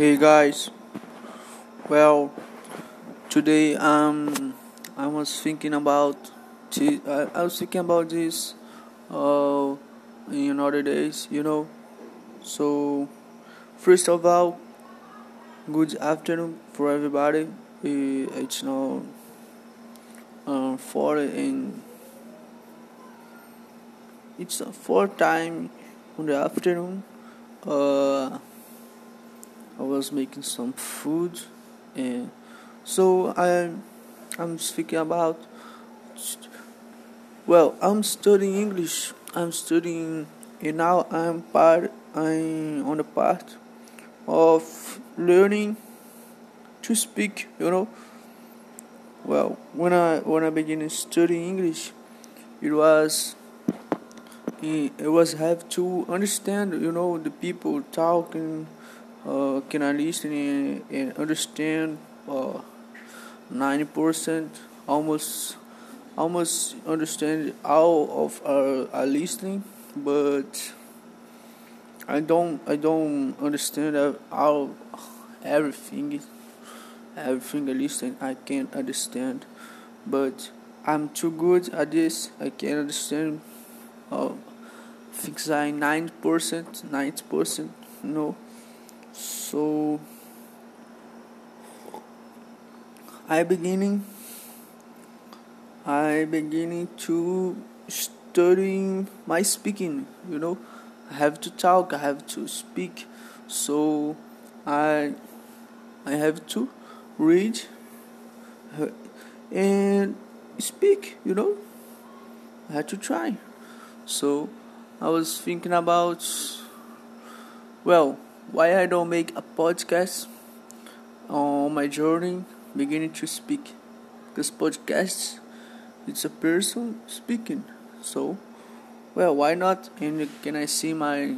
Hey guys, well, today um I was thinking about t- I, I was thinking about this uh in other days, you know. So first of all, good afternoon for everybody. Uh, It's now um four and it's a four time in the afternoon. Uh I was making some food, and so I I'm speaking about. Well, I'm studying English. I'm studying, and now I'm part. I'm on the part of learning to speak. You know. Well, when I when I began studying English, it was it was have to understand. You know the people talking uh, can I listen and, and understand uh, 90% almost almost understand all of our, our listening but I don't I don't understand all everything everything I listen I can't understand. But I'm too good at this I can't understand uh, things like 9% 90% no so I beginning I beginning to studying my speaking you know. I have to talk I have to speak. So I I have to read uh, and speak you know. I had to try. So I was thinking about well why I don't make a podcast on my journey beginning to speak. Because podcast it's a person speaking. So well why not? And can I see my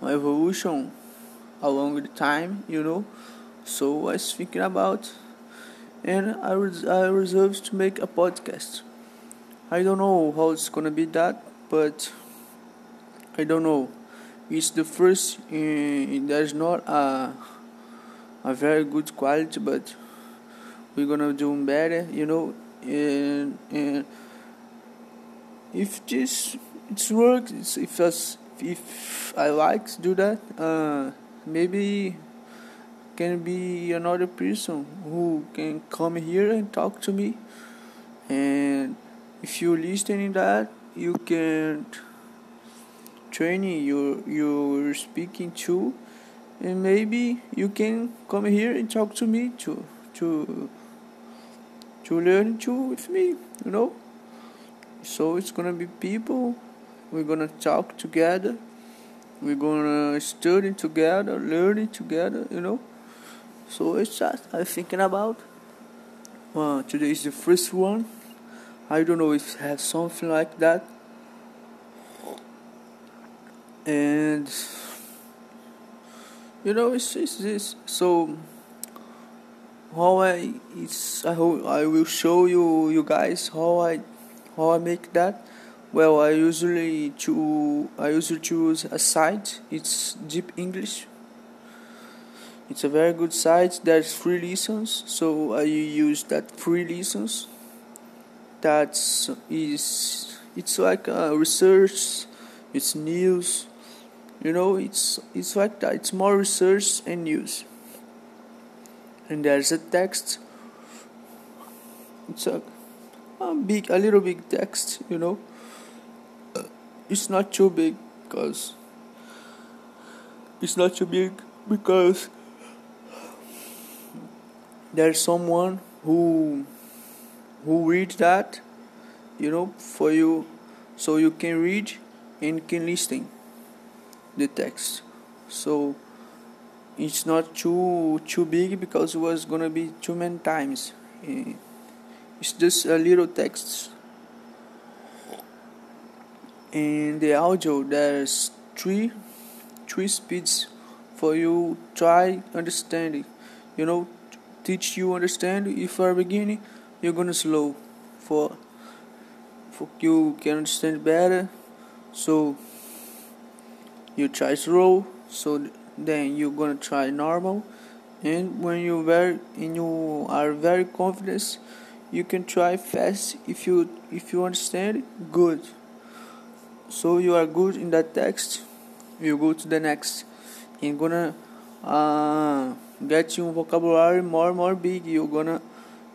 my evolution along the time you know? So I was thinking about and I, res- I reserved to make a podcast. I don't know how it's gonna be that but I don't know it's the first uh, there's not a a very good quality but we're gonna do better you know and, and if this it's works if us if I like to do that uh, maybe can be another person who can come here and talk to me. And if you listening that you can training you you're speaking to and maybe you can come here and talk to me to to to learn too with me you know? So it's gonna be people we're gonna talk together we're gonna study together learning together you know? So it's just i'm thinking about uh, today is the first one. I don't know if has something like that and you know it's, it's this so how I it's I hope I will show you you guys how I how I make that. Well I usually to I usually choose a site. It's deep English. It's a very good site. There's free lessons so I use that free lessons. That's is it's like a research it's news you know it's it's like that it's more research and news. And there's a text. It's a, a big a little big text you know. It's not too big because it's not too big because there's someone who who read that you know for you so you can read and can listen the text. So it's not too too big because it was gonna be too many times. Eh, it's just a little text. In the audio there's three three speeds for you try understanding you know teach you understand if you are beginning you're gonna slow for for you can understand better. So you try slow so then you're gonna try normal. And when you very and you are very confident you can try fast if you if you understand good. So you are good in that text you go to the next. And gonna uh, get your vocabulary more more big. You're gonna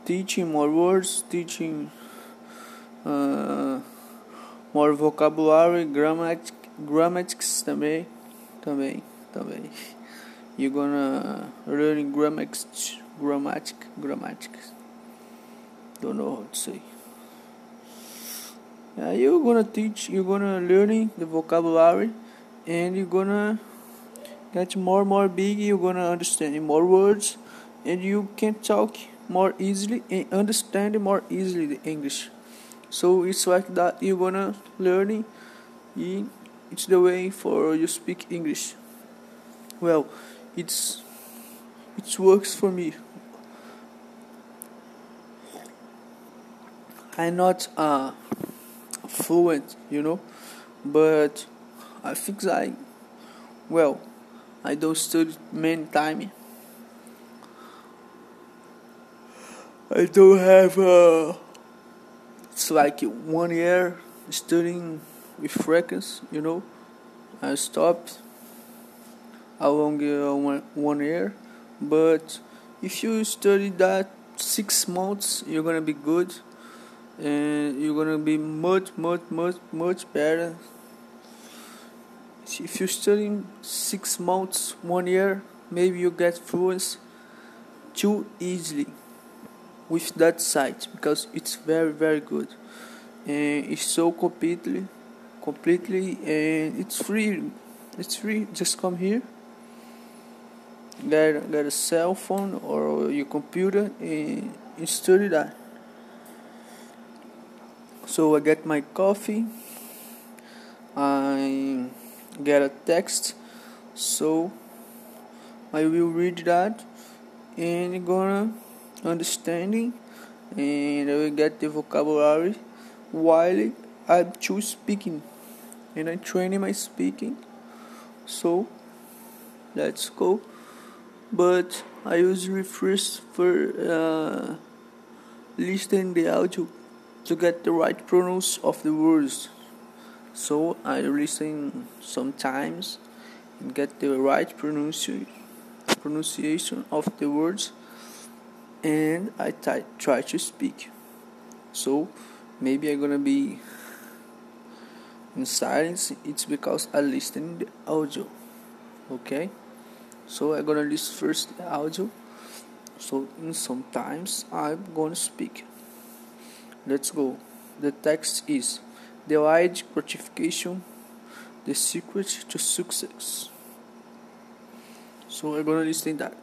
teaching more words teaching uh, more vocabulary grammatic grammatics também também também. You're gonna learn grammatics grammatic grammatics. Don't know how to say. Yeah you're gonna teach you're gonna learning the vocabulary and you're gonna get more more big you're gonna understand more words and you can talk more easily and understand more easily the english. So it's like that you're gonna learning it's the way for you speak english. Well it's it works for me. I'm not uh fluent you know but i think i well i don't study many time. I don't have uh it's like one year studying with frequency you know. I stopped along uh, one, one year. But if you study that six months you're gonna be good. And you're gonna be much much much much better. If you study six months one year maybe you get fluent too easily with that site because it's very very good. And it's so completely completely and it's free it's free just come here get get a cell phone or your computer and, study that. So I get my coffee. I get a text. So I will read that and gonna understanding and I will get the vocabulary while I'm choose speaking and I'm training my speaking. So let's go but I usually first for uh, listening the audio to get the right pronounce of the words. So I listen sometimes and get the right pronunciation pronunciation of the words and I t- try to speak. So maybe I'm gonna be in silence. It's because I listen the audio. Okay so I'm gonna list first the audio so in sometimes I'm gonna speak let's go the text is delayed gratification the secret to success so I'm gonna listen that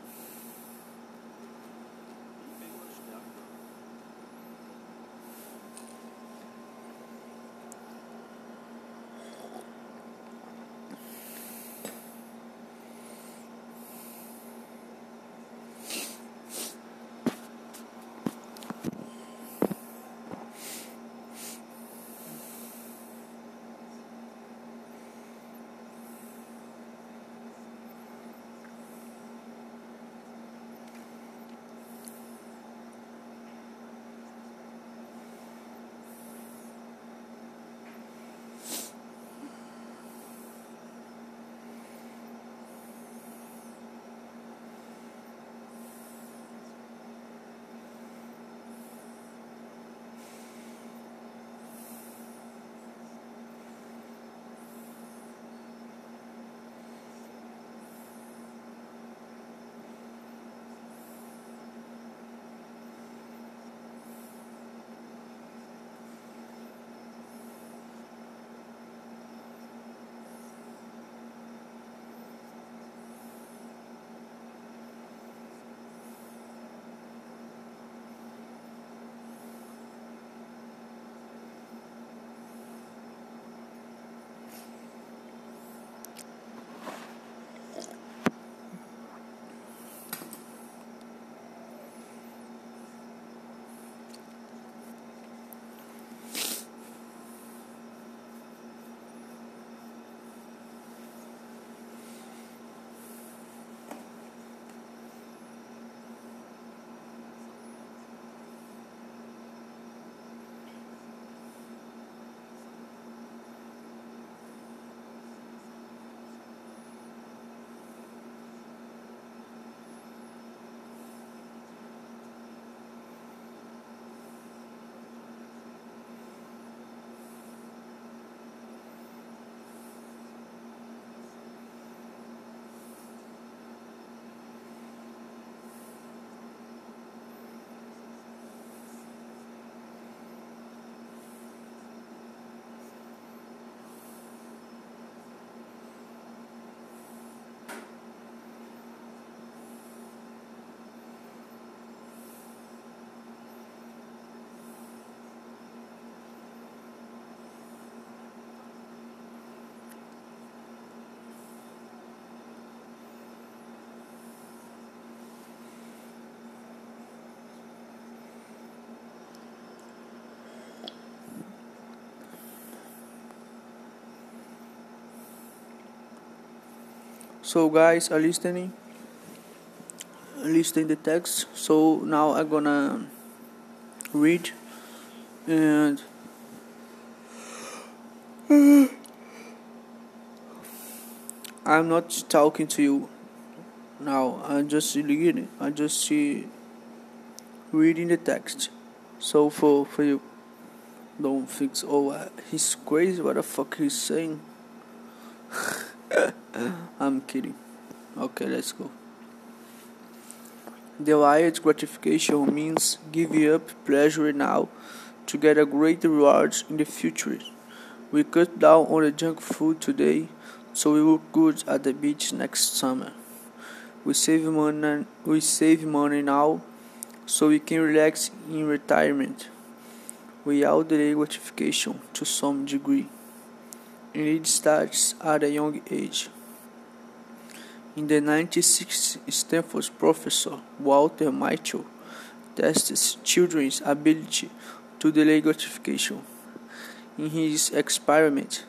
So guys are listening? Listening the text? So now I'm gonna read and I'm not talking to you now. I'm just reading I just see reading the text. So for for you don't think oh uh, he's crazy. What the fuck he's saying Uh, I'm kidding okay let's go Delayed gratification means giving up pleasure now to get a greater reward in the future. We cut down on the junk food today so we look good at the beach next summer. We save money we save money now so we can relax in retirement. We all delay gratification to some degree. And it starts at a young age. In the 1960s, Stanford professor Walter Mischel tested children's ability to delay gratification. In his experiment,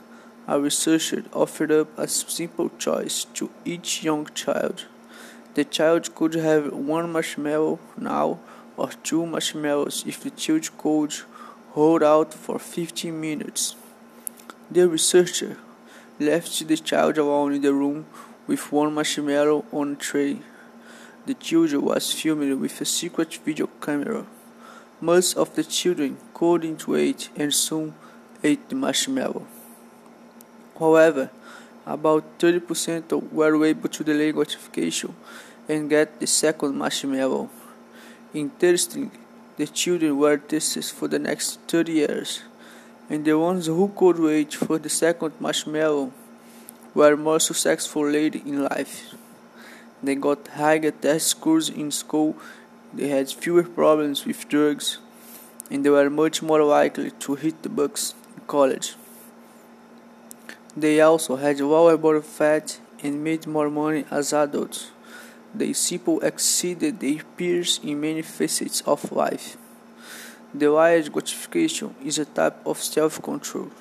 a researcher offered up a simple choice to each young child. The child could have one marshmallow now or two marshmallows if the child could hold out for 15 minutes. The researcher left the child alone in the room with one marshmallow on a tray. The children was filmed with a secret video camera. Most of the children couldn't wait and soon ate the marshmallow. However, about 30% were able to delay gratification and get the second marshmallow. Interestingly, the children were tested for the next 30 years, and the ones who could wait for the second marshmallow were more successful later in life. They got higher test scores in school, they had fewer problems with drugs, and they were much more likely to hit the books in college. They also had lower body fat and made more money as adults. They simply exceeded their peers in many facets of life. Delayed gratification is a type of self control.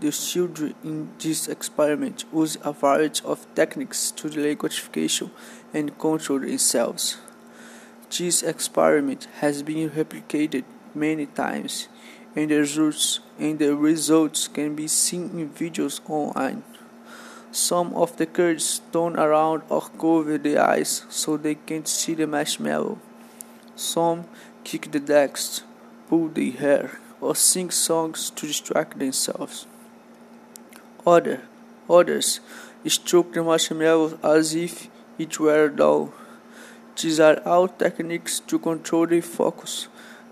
The children in this experiment use a variety of techniques to delay gratification and control themselves. This experiment has been replicated many times, and the results, and the results can be seen in videos online. Some of the kids turn around or cover their eyes so they can't see the marshmallow. Some kick the decks, pull their hair, or sing songs to distract themselves. Other, others stroke the marshmallow as if it were a doll. These are all techniques to control the focus.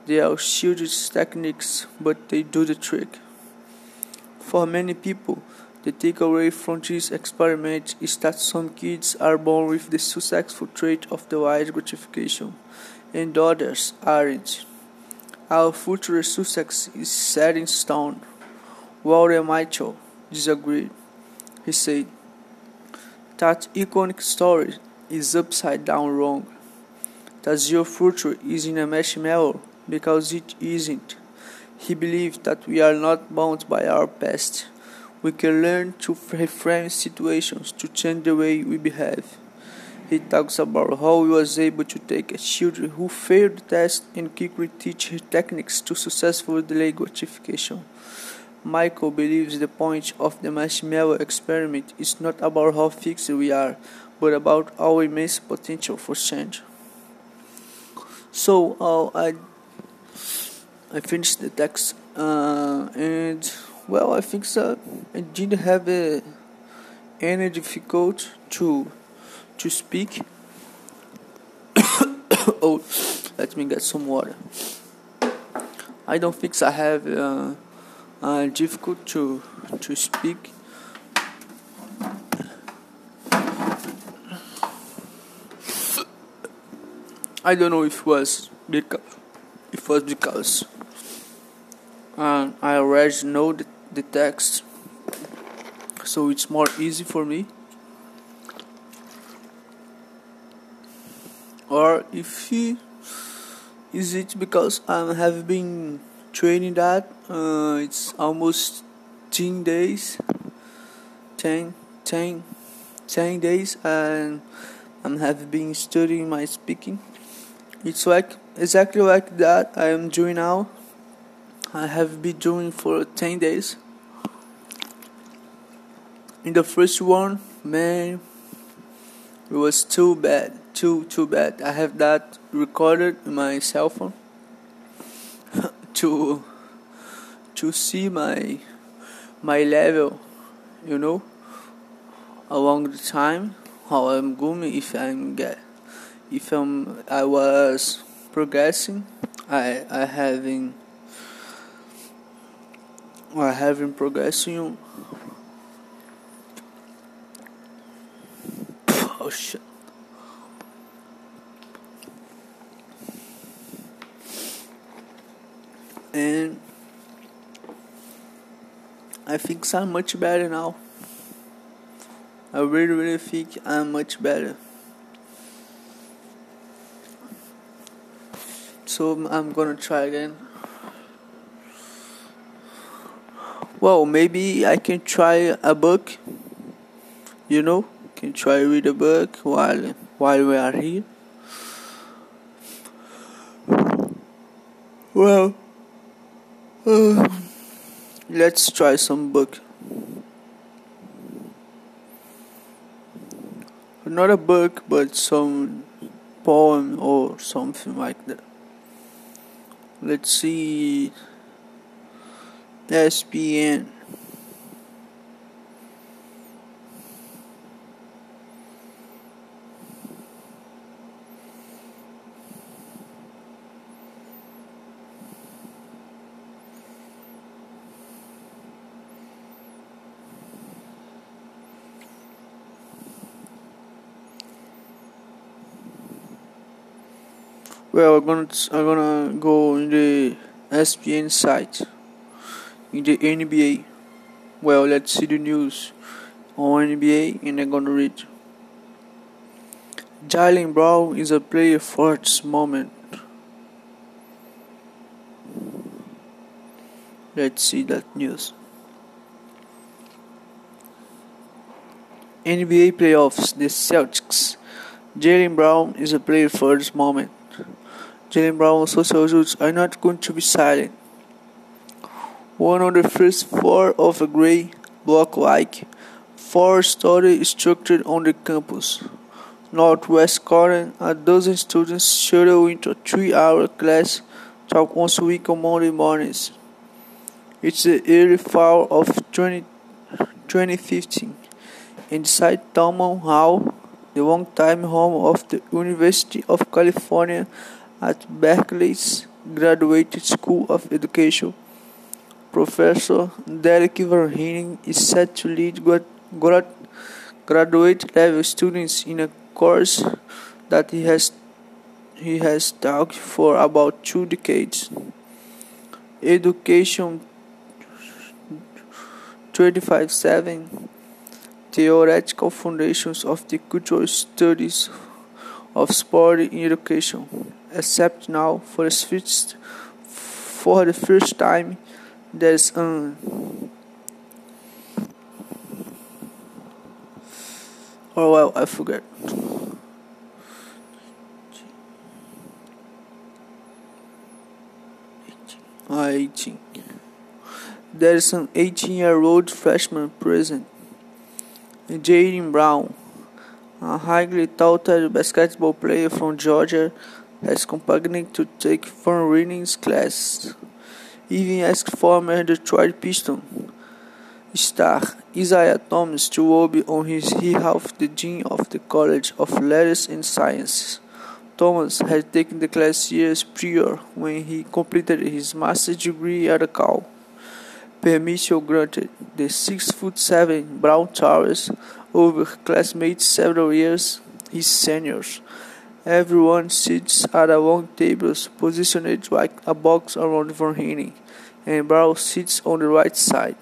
They are shielded techniques, but they do the trick. For many people, the takeaway from this experiment is that some kids are born with the successful trait of the delayed gratification, and others aren't. Our future success is set in stone. Walter Mischel disagreed. He said, That iconic story is upside down wrong. That your future is in a marshmallow because it isn't. He believed that we are not bound by our past. We can learn to reframe situations to change the way we behave. He talks about how he was able to take a children who failed the test and quickly teach techniques to successfully delay Mischel believes the point of the marshmallow experiment is not about how fixed we are, but about our immense potential for change. So uh, I I finished the text, uh, and well, I think so. I didn't have any difficulty to to speak. oh, let me get some water. I don't think I have. Uh, uh, difficult to to speak. I don't know if it was because it was because uh, I already know the, the text, so it's more easy for me. Or if he, is it because I have been training that uh, it's almost 10 days 10 10 10 days and I have been studying my speaking. It's like exactly like that I am doing now. I have been doing for 10 days. In the first one, man, it was too bad, too too bad. I have that recorded in my cell phone to to see my my level, you know, along the time how I'm going if I'm get if I'm I was progressing I I having I having progressing. Oh shit and I think I'm much better now. I really, really think I'm much better. So I'm gonna try again. Well, maybe I can try a book. You know, can try read a book while while we are here. Well, uh, let's try some book. not a book but some poem or something like that. Let's see. ESPN Well, I'm gonna I'm gonna go in the ESPN site in the NBA. Well, let's see the news on NBA, and I'm gonna read. Jaylen Brown is a player for this moment. Let's see that news. NBA playoffs, the Celtics. Jaylen Brown is a player for this moment. Jaylen Brown's social roots are not going to be silent. One of the first floor of a gray block-like four-story structure on the campus. Northwest corner, a dozen students shuttle into a three-hour class talk once a week on Monday mornings. It's the early fall of 20, 2015. Inside Thomson Hall, the long-time home of the University of California at Berkeley's Graduate School of Education. Professor Derek Verheyen is set to lead graduate level students in a course that he has he has taught for about two decades. Education 25/7 Theoretical Foundations of the Cultural Studies of Sport in Education except now for the first for the first time there's an oh well I forget. Ah, 18 there's an 18 year old freshman present Jaylen Brown a highly touted basketball player from Georgia has campaigned to take Von Reading's class, even asked former Detroit Piston star Isiah Thomas to work on his behalf the dean of the College of Letters and Sciences. Thomas had taken the class years prior when he completed his master's degree at Cal. Permission granted, the six foot seven Brown towers over classmates several years his seniors. Everyone sits at a long table positioned like a box around Verheyen, and Brown sits on the right side.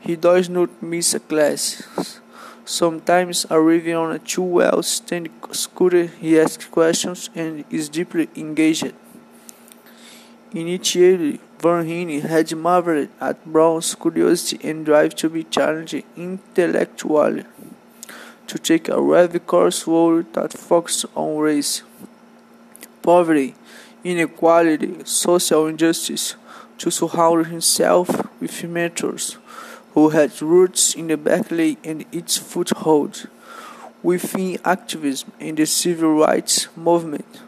He does not miss a class. Sometimes arriving on a too well stand scooter, he asks questions and is deeply engaged. Initially, Verheyen had marveled at Brown's curiosity and drive to be challenged intellectually. To take a radical road that focused on race, poverty, inequality, social injustice, to surround himself with mentors who had roots in the Berkeley and its foothold. Within activism and the civil rights movement.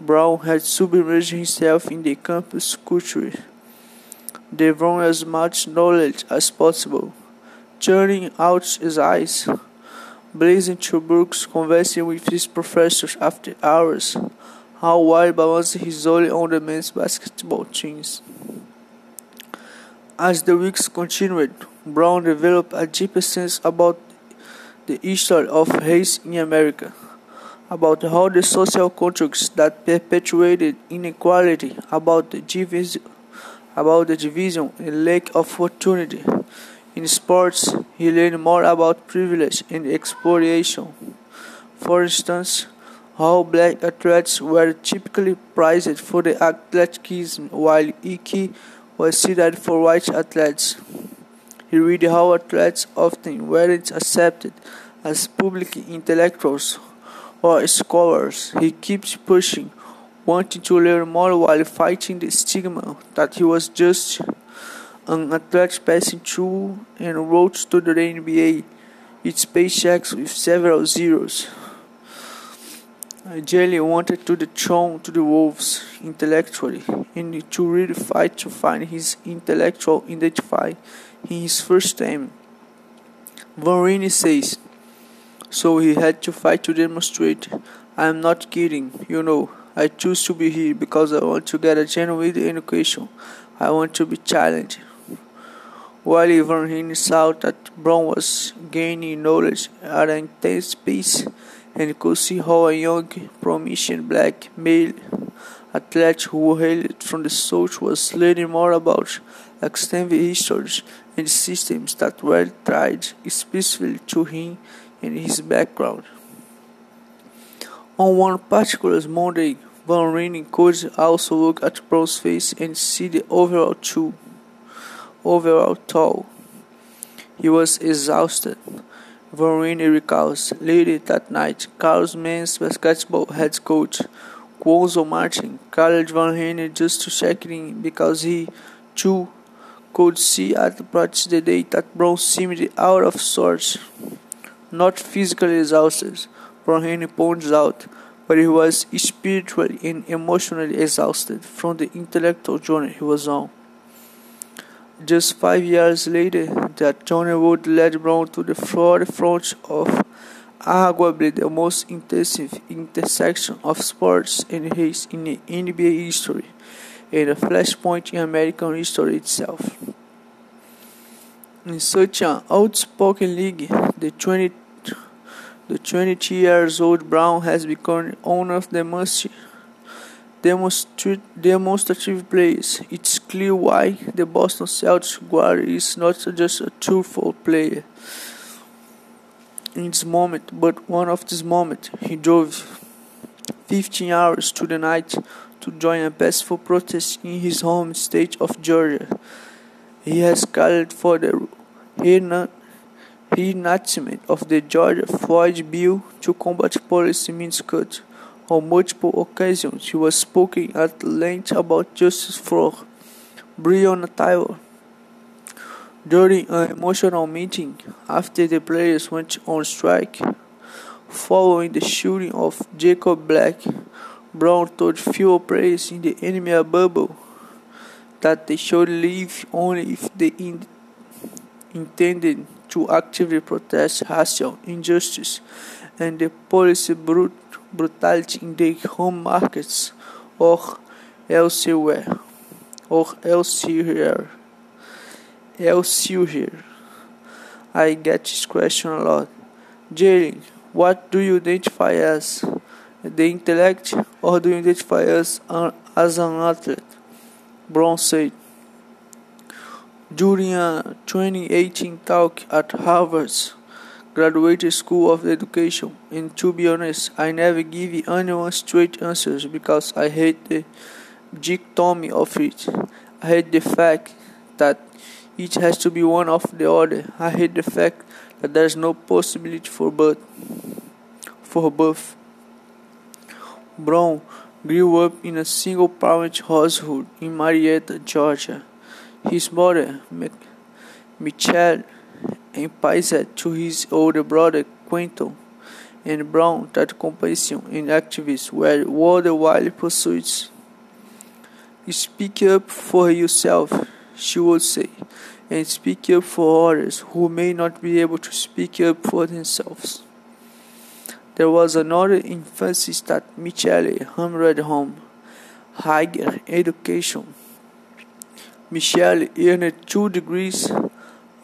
Brown had submerged himself in the campus culture, devouring as much knowledge as possible, turning out his eyes, blazing through books, conversing with his professors after hours, how while balancing his only on the men's basketball teams. As the weeks continued, Brown developed a deeper sense about the history of race in America, about how the social contracts that perpetuated inequality, about the division, about the division and lack of opportunity. In sports, he learned more about privilege and exploitation. For instance, how black athletes were typically prized for their athleticism while Ike was seeded for white athletes. He read how athletes often weren't accepted as public intellectuals or scholars. He keeps pushing, wanting to learn more while fighting the stigma that he was just an athlete passing through and wrote to the NBA its paychecks with several zeros. Jelly wanted to dethrone to the Wolves intellectually and to really fight to find his intellectual identity in his first time. Van says, so he had to fight to demonstrate. I am not kidding, you know. I choose to be here because I want to get a genuine education. I want to be challenged. While Van saw that Brown was gaining knowledge at an intense pace, and could see how a young, promising black male athlete who hailed from the South was learning more about extensive histories and systems that were tried specifically to him and his background. On one particular Monday, Van Ryn could also look at Brown's face and see the overall too, overall tall. He was exhausted Varini recalls later that night, Carlos men's basketball head coach Cuonzo Martin called Van just to check in because he, too, could see at practice the day that Brown seemed out of sorts. Not physically exhausted, Van points out, but he was spiritually and emotionally exhausted from the intellectual journey he was on. Just five years later, that Johnny Wood led Brown to the forefront of arguably the most intensive intersection of sports and race in NBA history, and a flashpoint in American history itself. In such an outspoken league, the 20 the 22 years old Brown has become one of the most demonstrative plays. It's clear why the Boston Celtics guard is not just a two-fold player in this moment, but one of these moments. He drove 15 hours to the night to join a peaceful protest in his home state of Georgia. He has called for the reenactment of the George Floyd bill to combat police misconduct. On multiple occasions, he was speaking at length about justice for Breonna Taylor. During an emotional meeting after the players went on strike, following the shooting of Jacob Blake, Brown told fellow players in the NBA bubble that they should leave only if they in- intended to actively protest racial injustice and the police brut- brutality in their home markets or elsewhere. Or elsewhere. Elsewhere. I get this question a lot. Jaylen, what do you identify as? The intellect or do you identify as, uh, as an athlete? Brown said. During a 2018 talk at Harvard's Graduate School of Education, and to be honest, I never give anyone straight answers because I hate the dichotomy of it. I hate the fact that each has to be one of the other. I hate the fact that there's no possibility for both. For both. Brown grew up in a single-parent household in Marietta, Georgia. His mother, Michelle, emphasized to his older brother Quentin and Brown that competition and activism were worthwhile pursuits. Speak up for yourself, she would say, and speak up for others who may not be able to speak up for themselves. There was another emphasis that Michele hammered home higher education. Michele earned two degrees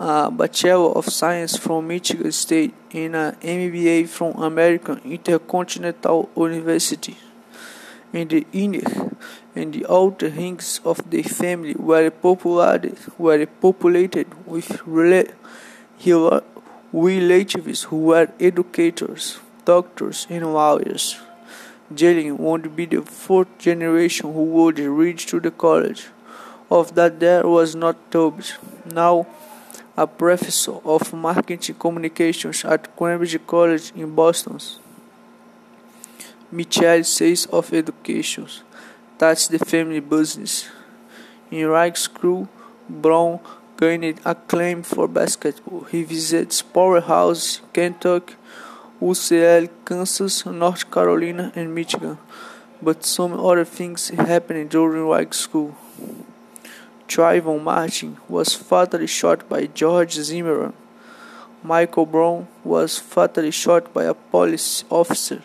a Bachelor of Science from Michigan State and an MBA from American Intercontinental University. In the inner and the outer rings of the family were populated, were populated with relatives who were educators, doctors, and lawyers. Jaylen would be the fourth generation who would reach to the college. Of that there was not doubt. Now a professor of marketing communications at Cambridge College in Boston. Michelle says of education, that's the family business. In high school, Brown gained acclaim for basketball. He visits Powerhouse, Kentucky, UCL, Kansas, North Carolina, and Michigan. But some other things happened during high school. Trayvon Martin was fatally shot by George Zimmerman. Michael Brown was fatally shot by a police officer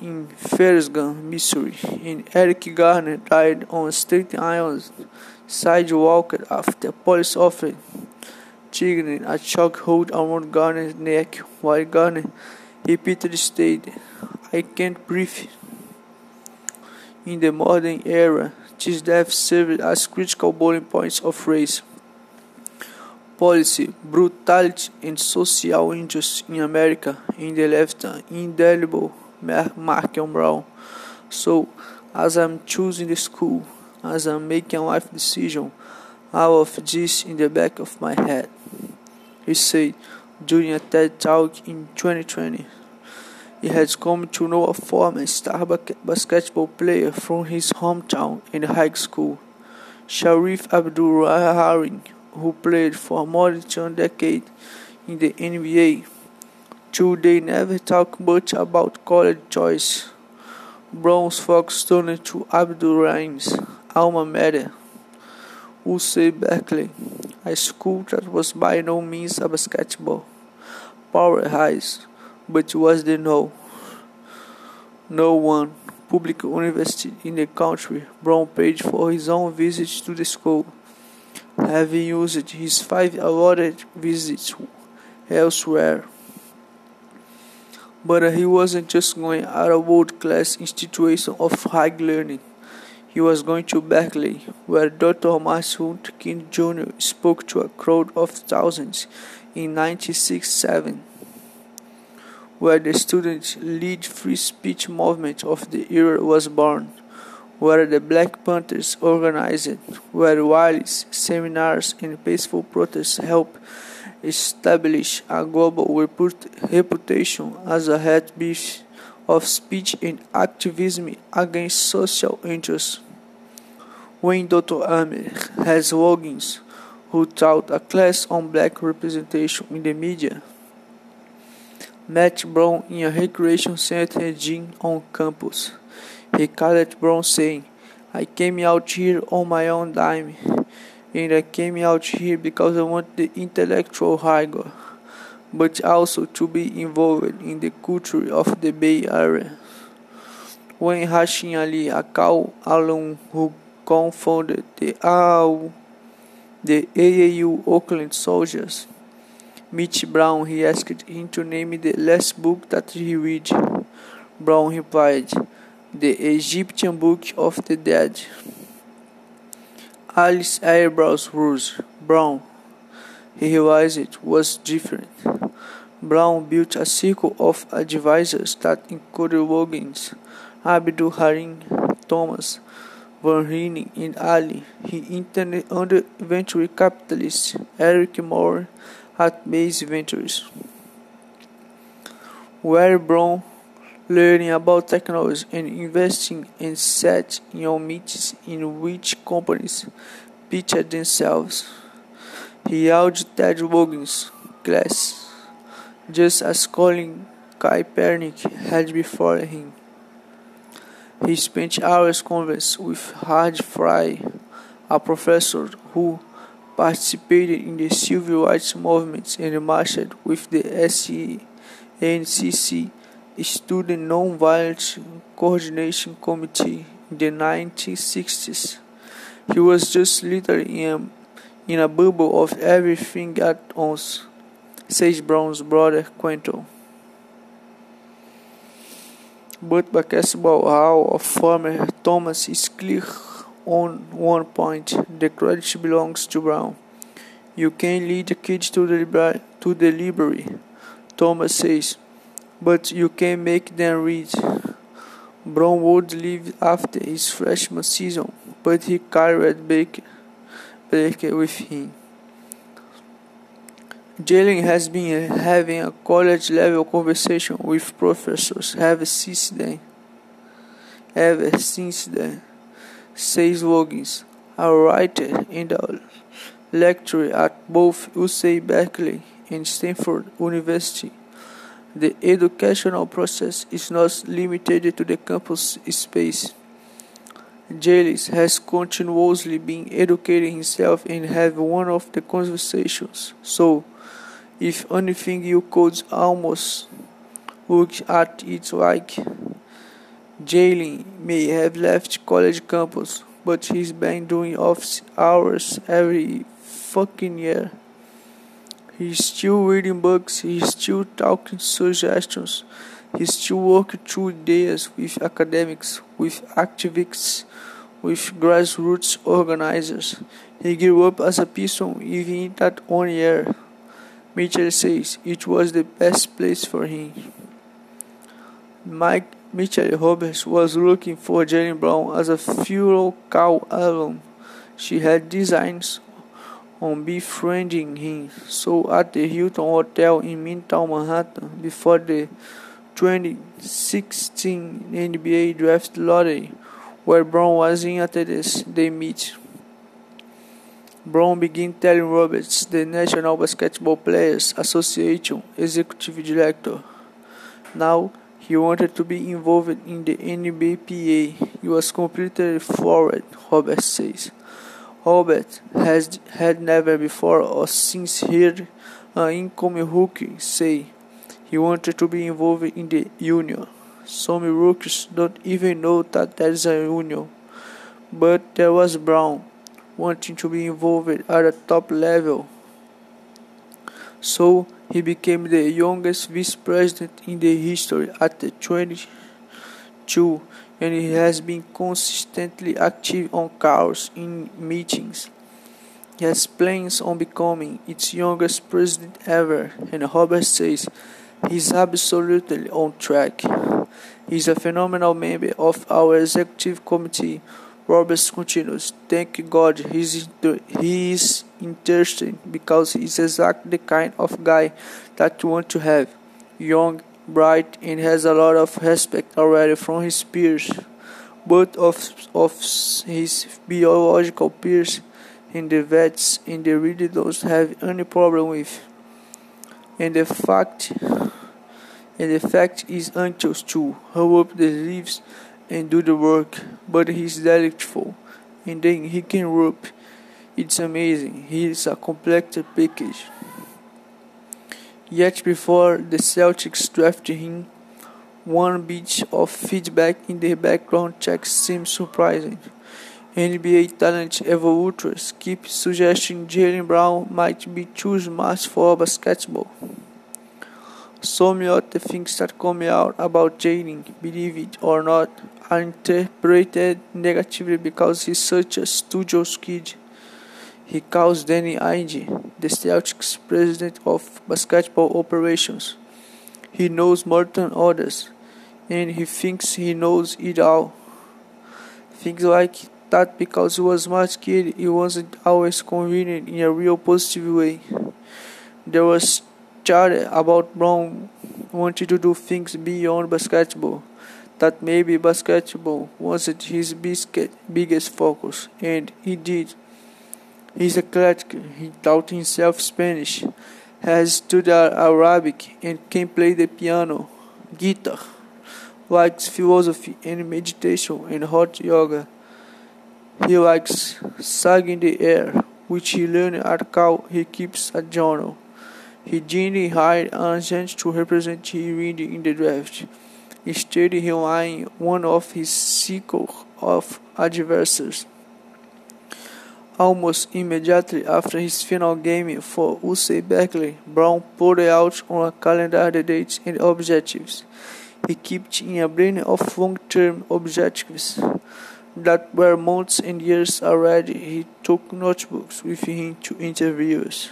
in Ferguson, Missouri, and Eric Garner died on Staten Island sidewalk after a police officer triggered a chokehold around Garner's neck while Garner repeatedly stated, I can't breathe. In the modern era, these deaths served as critical boiling points of race, policy, brutality, and social injustice in America, in the left indelible mark on Brown. So, as I'm choosing the school, as I'm making life decision, all of this in the back of my head. He said during a TED Talk in 2020. He has come to know a former star basketball player from his hometown in high school, Shareef Abdur-Rahim, who played for more than a decade in the NBA. They never talk much about college choice, Brown's focus turned to Abdur-Rahim's alma mater, UC Berkeley, a school that was by no means a basketball powerhouse but was the no no one public university in the country. Brown paid for his own visit to the school, having used his five awarded visits elsewhere. But he wasn't just going at a world class institution of high learning. He was going to Berkeley, where Dr. Martin King Jr. spoke to a crowd of thousands in 1967 where the student led free speech movement of the era was born, where the Black Panthers organized, where rallies, seminars, and peaceful protests helped establish a global reputation as a heartbeat of speech and activism against social injustice. When Dr. Amer has Loggins, who taught a class on black representation in the media, met Brown in a recreation center gym on campus. He called Brown saying, I came out here on my own dime, and I came out here because I want the intellectual rigor, but also to be involved in the culture of the Bay Area. When Rashid Ali, a Cal alum who co-founded the AAU, the AAU Oakland Soldiers, Mitch Brown, he asked him to name the last book that he read. Brown replied, The Egyptian Book of the Dead. Alice eyebrows rose. Brown, he realized it was different. Brown built a circle of advisors that included Loggins, Abdur-Rahim, Thomas, Van Rheenen, and Ali. He interned under venture capitalist Eric Moore at Maze Ventures, where Brown learning about technology and investing and sat in on meetings in which companies pitched themselves. He held Ted Wogan's class, just as Colin Kaepernick had before him. He spent hours conversing with Hard Fry, a professor who participated in the civil rights movement and marched with the SNCC Student Nonviolent Coordination Committee in the 1960s. He was just literally in a, in a bubble of everything at once, says Brown's brother Quentin. But basketball Hall of former Thomas is clear on one point. The credit belongs to Brown. You can lead the kids to the, to the library, Thomas says, but you can make them read. Brown would leave after his freshman season, but he carried Baker, Baker with him. Jaylen has been having a college level conversation with professors ever since then. Ever since then, says Logins, a writer and a lecturer at both UC Berkeley and Stanford University. The educational process is not limited to the campus space. Jalis has continuously been educating himself and have one of the conversations. So, if anything, you could almost look at it like Jaylen may have left college campus, but he's been doing office hours every fucking year. He's still reading books, he's still talking suggestions, he's still working through ideas with academics, with activists, with grassroots organizers. He grew up as a person even in that one year. Mitchell says it was the best place for him. Mike Michele Roberts was looking for Jaylen Brown as a funeral Cal alum. She had designs on befriending him, so at the Hilton Hotel in Midtown Manhattan before the 2016 NBA Draft Lottery, where Brown was in attendance, they meet. Brown began telling Roberts, the National Basketball Players Association executive director. Now he wanted to be involved in the NBPA. He was completely forward, Roberts says. Robert has had never before or since heard uh, an incoming rookie say he wanted to be involved in the union. Some rookies don't even know that there is a union. But there was Brown wanting to be involved at a top level. So he became the youngest vice president in the history at the 22 and he has been consistently active on calls in meetings. He has plans on becoming its youngest president ever, and Robert says he's absolutely on track. He's a phenomenal member of our executive committee Roberts continues, Thank God he's he is interesting because he's exactly the kind of guy that you want to have. Young, bright, and has a lot of respect already from his peers. Both of, of his biological peers and the vets and they really don't have any problem with. And the fact and the fact is Anchos too. Hope the leaves and do the work, but he's delightful, and then he can rope. It's amazing. He's a complete package. Yet before the Celtics drafted him, one bit of feedback in the background check seems surprising. NBA talent evaluators keep suggesting Jaylen Brown might be too smart for basketball. Some of the things that come out about Jaylen, believe it or not, are interpreted negatively because he's such a studious kid. He calls Danny Ainge, the Celtics president of basketball operations. He knows more than others, and he thinks he knows it all. Things like that because he was smart kid, he wasn't always convenient in a real positive way. there was chatter about Brown wanted to do things beyond basketball. That maybe basketball wasn't his biggest focus, and he did. He's eclectic, he taught himself Spanish, has studied Arabic, and can play the piano, guitar, likes philosophy and meditation and hot yoga. He likes sagging the air, which he learned at Cal. He keeps a journal. He gently hired an agent to represent him in the draft. Instead, he relying one of his circle of adversaries. Almost immediately after his final game for UC Berkeley, Brown put out on a calendar the dates and objectives. He kept in a brain of long-term objectives that were months and years already. He took notebooks with him to interviews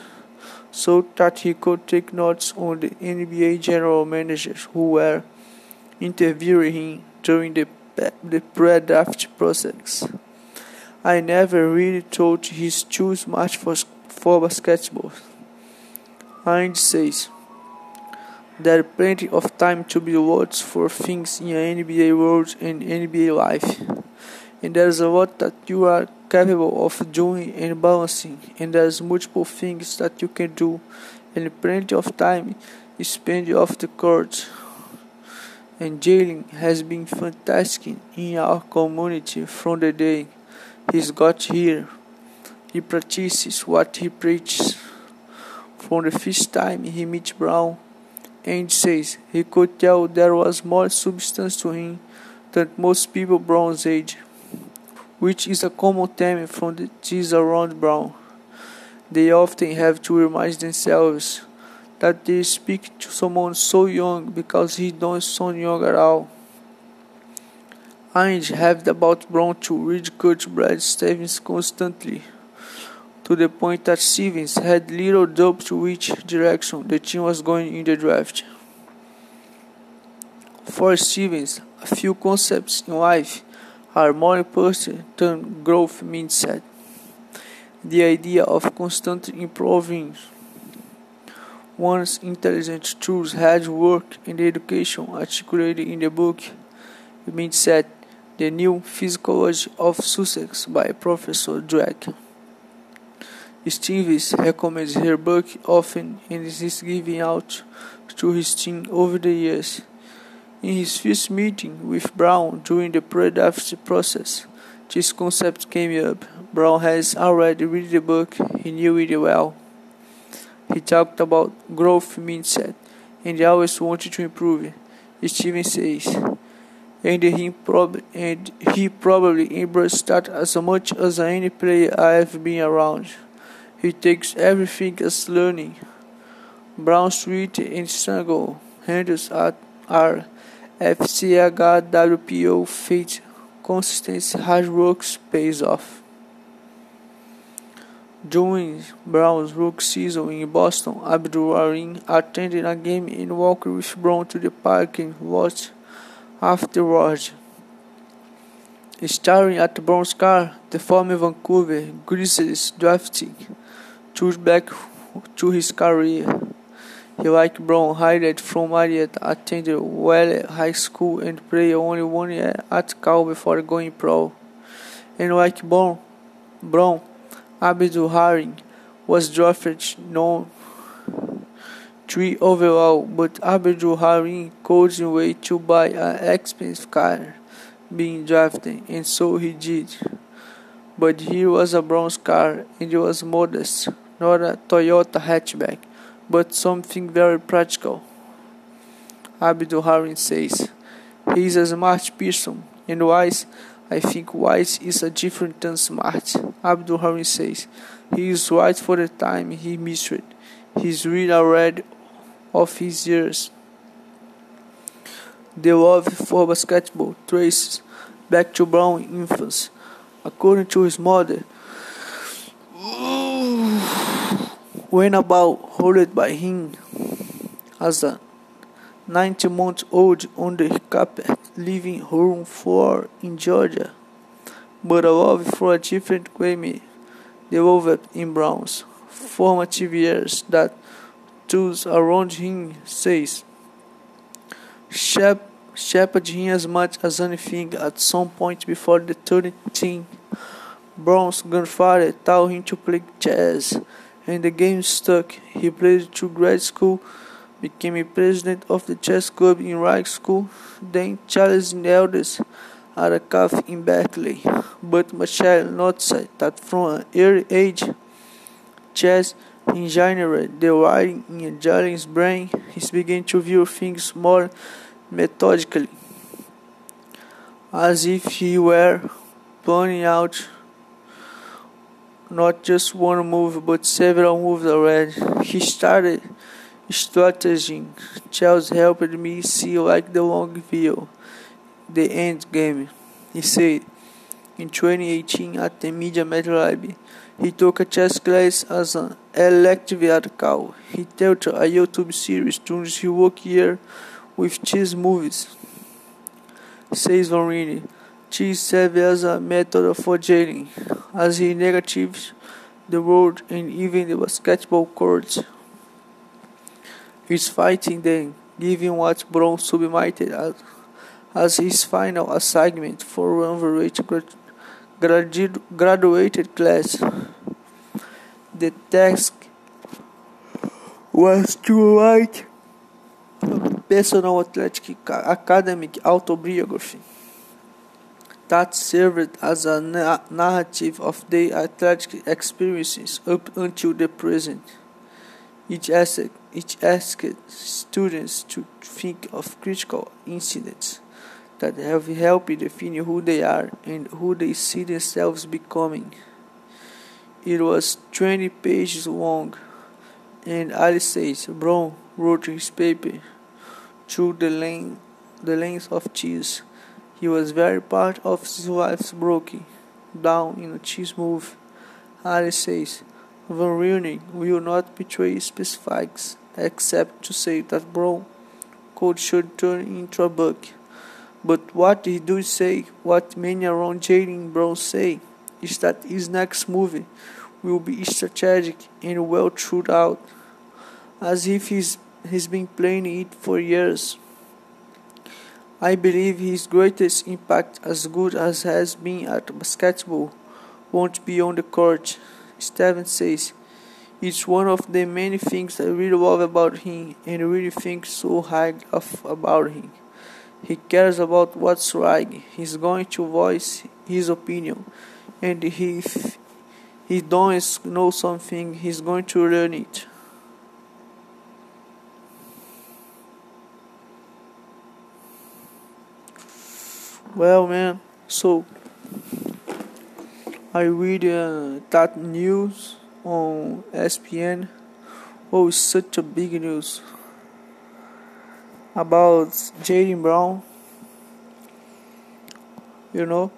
so that he could take notes on the NBA general managers who were interviewing him during the, the pre-draft process. I never really thought he's too much for, for basketball. Hind says there are plenty of time to be lost for things in NBA world and NBA life. And there's a lot that you are capable of doing and balancing, and there's multiple things that you can do, and plenty of time spent off the court. And Jaylen has been fantastic in our community from the day he's got here. He practices what he preaches. From the first time he meets Brown, and says he could tell there was more substance to him than most people Brown's age, which is a common theme from the teens around Brown. They often have to remind themselves that they speak to someone so young because he don't sound young at all. I have about Brown to read Coach Brad Stevens constantly to the point that Stevens had little doubt to which direction the team was going in the draft. For Stevens, a few concepts in life important than growth mindset. The idea of constantly improving one's intelligence through hard work and education articulated in the book Mindset, The New Physiology of Success by Professor Dweck. Stevens recommends her book often and is given out to his team over the years. In his first meeting with Brown during the pre-draft process, this concept came up. Brown has already read the book, he knew it well. He talked about growth mindset and always wanted to improve. Steven says, and he, prob- and he probably embraced that as much as any player I have been around. He takes everything as learning. Brown Street and Strangle handles at our FCHWPO Fate consistency hard work pays off. During Brown's rookie season in Boston, Abdur-Rahim attended a game and walked with Brown to the parking lot afterwards. Staring at Brown's car, the former Vancouver Grizzlies drafting turned back to his career. He, like Brown, hired from Marietta, attended Wheeler High School, and played only one year at Cal before going pro. And like Brown, Brown Abdur-Rahim was drafted no 3 overall, but Abdur-Rahim couldn't wait to buy an expensive car being drafted, and so he did. But here was a bronze car, and it was modest not a Toyota hatchback, but something very practical. Abdur-Rahim says, He is a smart person, and wise. I think wise is a different than smart. Abdur-Rahim says, He is wise for the time he missed. It. He's really already of his years. The love for basketball traces back to Brown infancy. According to his mother, when about hold by him as a 90 month old on the carpet leaving room for in Georgia, but a love for a different climate developed in Brown's formative years that those around him says, Shep, shepherd him as much as anything at some point before the 13th. Brown's grandfather taught him to play chess, and the game stuck. He played through grade school, became a president of the chess club in high school, then challenged the elders at a cafe in Berkeley. But Michel noticed that from an early age, chess engineered the wiring in Jaylen's brain. He began to view things more methodically, as if he were planning out not just one move but several moves already. He started strategizing. Charles helped me see like the long view, the end game. He said in 2018 at the Media Media Lab. He took a chess class as an elective article. He taught a YouTube series during his work year with chess movies. Says Varini. Cheese serves as a method for jailing, as he negatives the world and even the basketball court. He's fighting then, giving what Brown submitted as, as his final assignment for one gradu graduated class. The task was to write a personal athletic academic autobiography that served as a na narrative of their athletic experiences up until the present. It asked, it asked students to think of critical incidents that have helped define who they are and who they see themselves becoming. It was 20 pages long, and Alice Brown wrote his paper through the length, the length of cheese. He was very part of his wife's broken down in a cheese move. Alice says Van Rheenen will not betray specifics except to say that Brown could should turn into a book. But what he do say, what many around Jaylen Brown say, is that his next movie will be strategic and well thought out, as if he's, he's been playing it for years. I believe his greatest impact, as good as has been at basketball, won't be on the court. Steven says, It's one of the many things I really love about him and really think so high of about him. He cares about what's right. He's going to voice his opinion, and if he doesn't know something, he's going to learn it. Well, man, so I read uh, that news on ESPN. Oh, it's such a big news about Jaylen Brown. You know,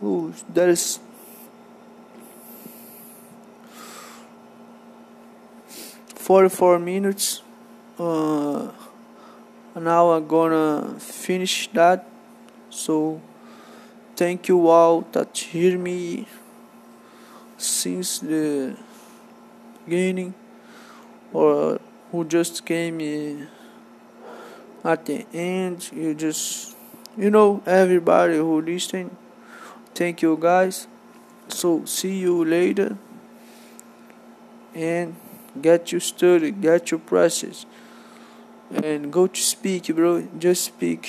oh, that is forty-four minutes. Uh, now I'm gonna finish that. So, thank you all that hear me since the beginning or who just came at the end. You just you know everybody who listen. Thank you guys. So see you later. And get your study get your process and go to speak bro. Just speak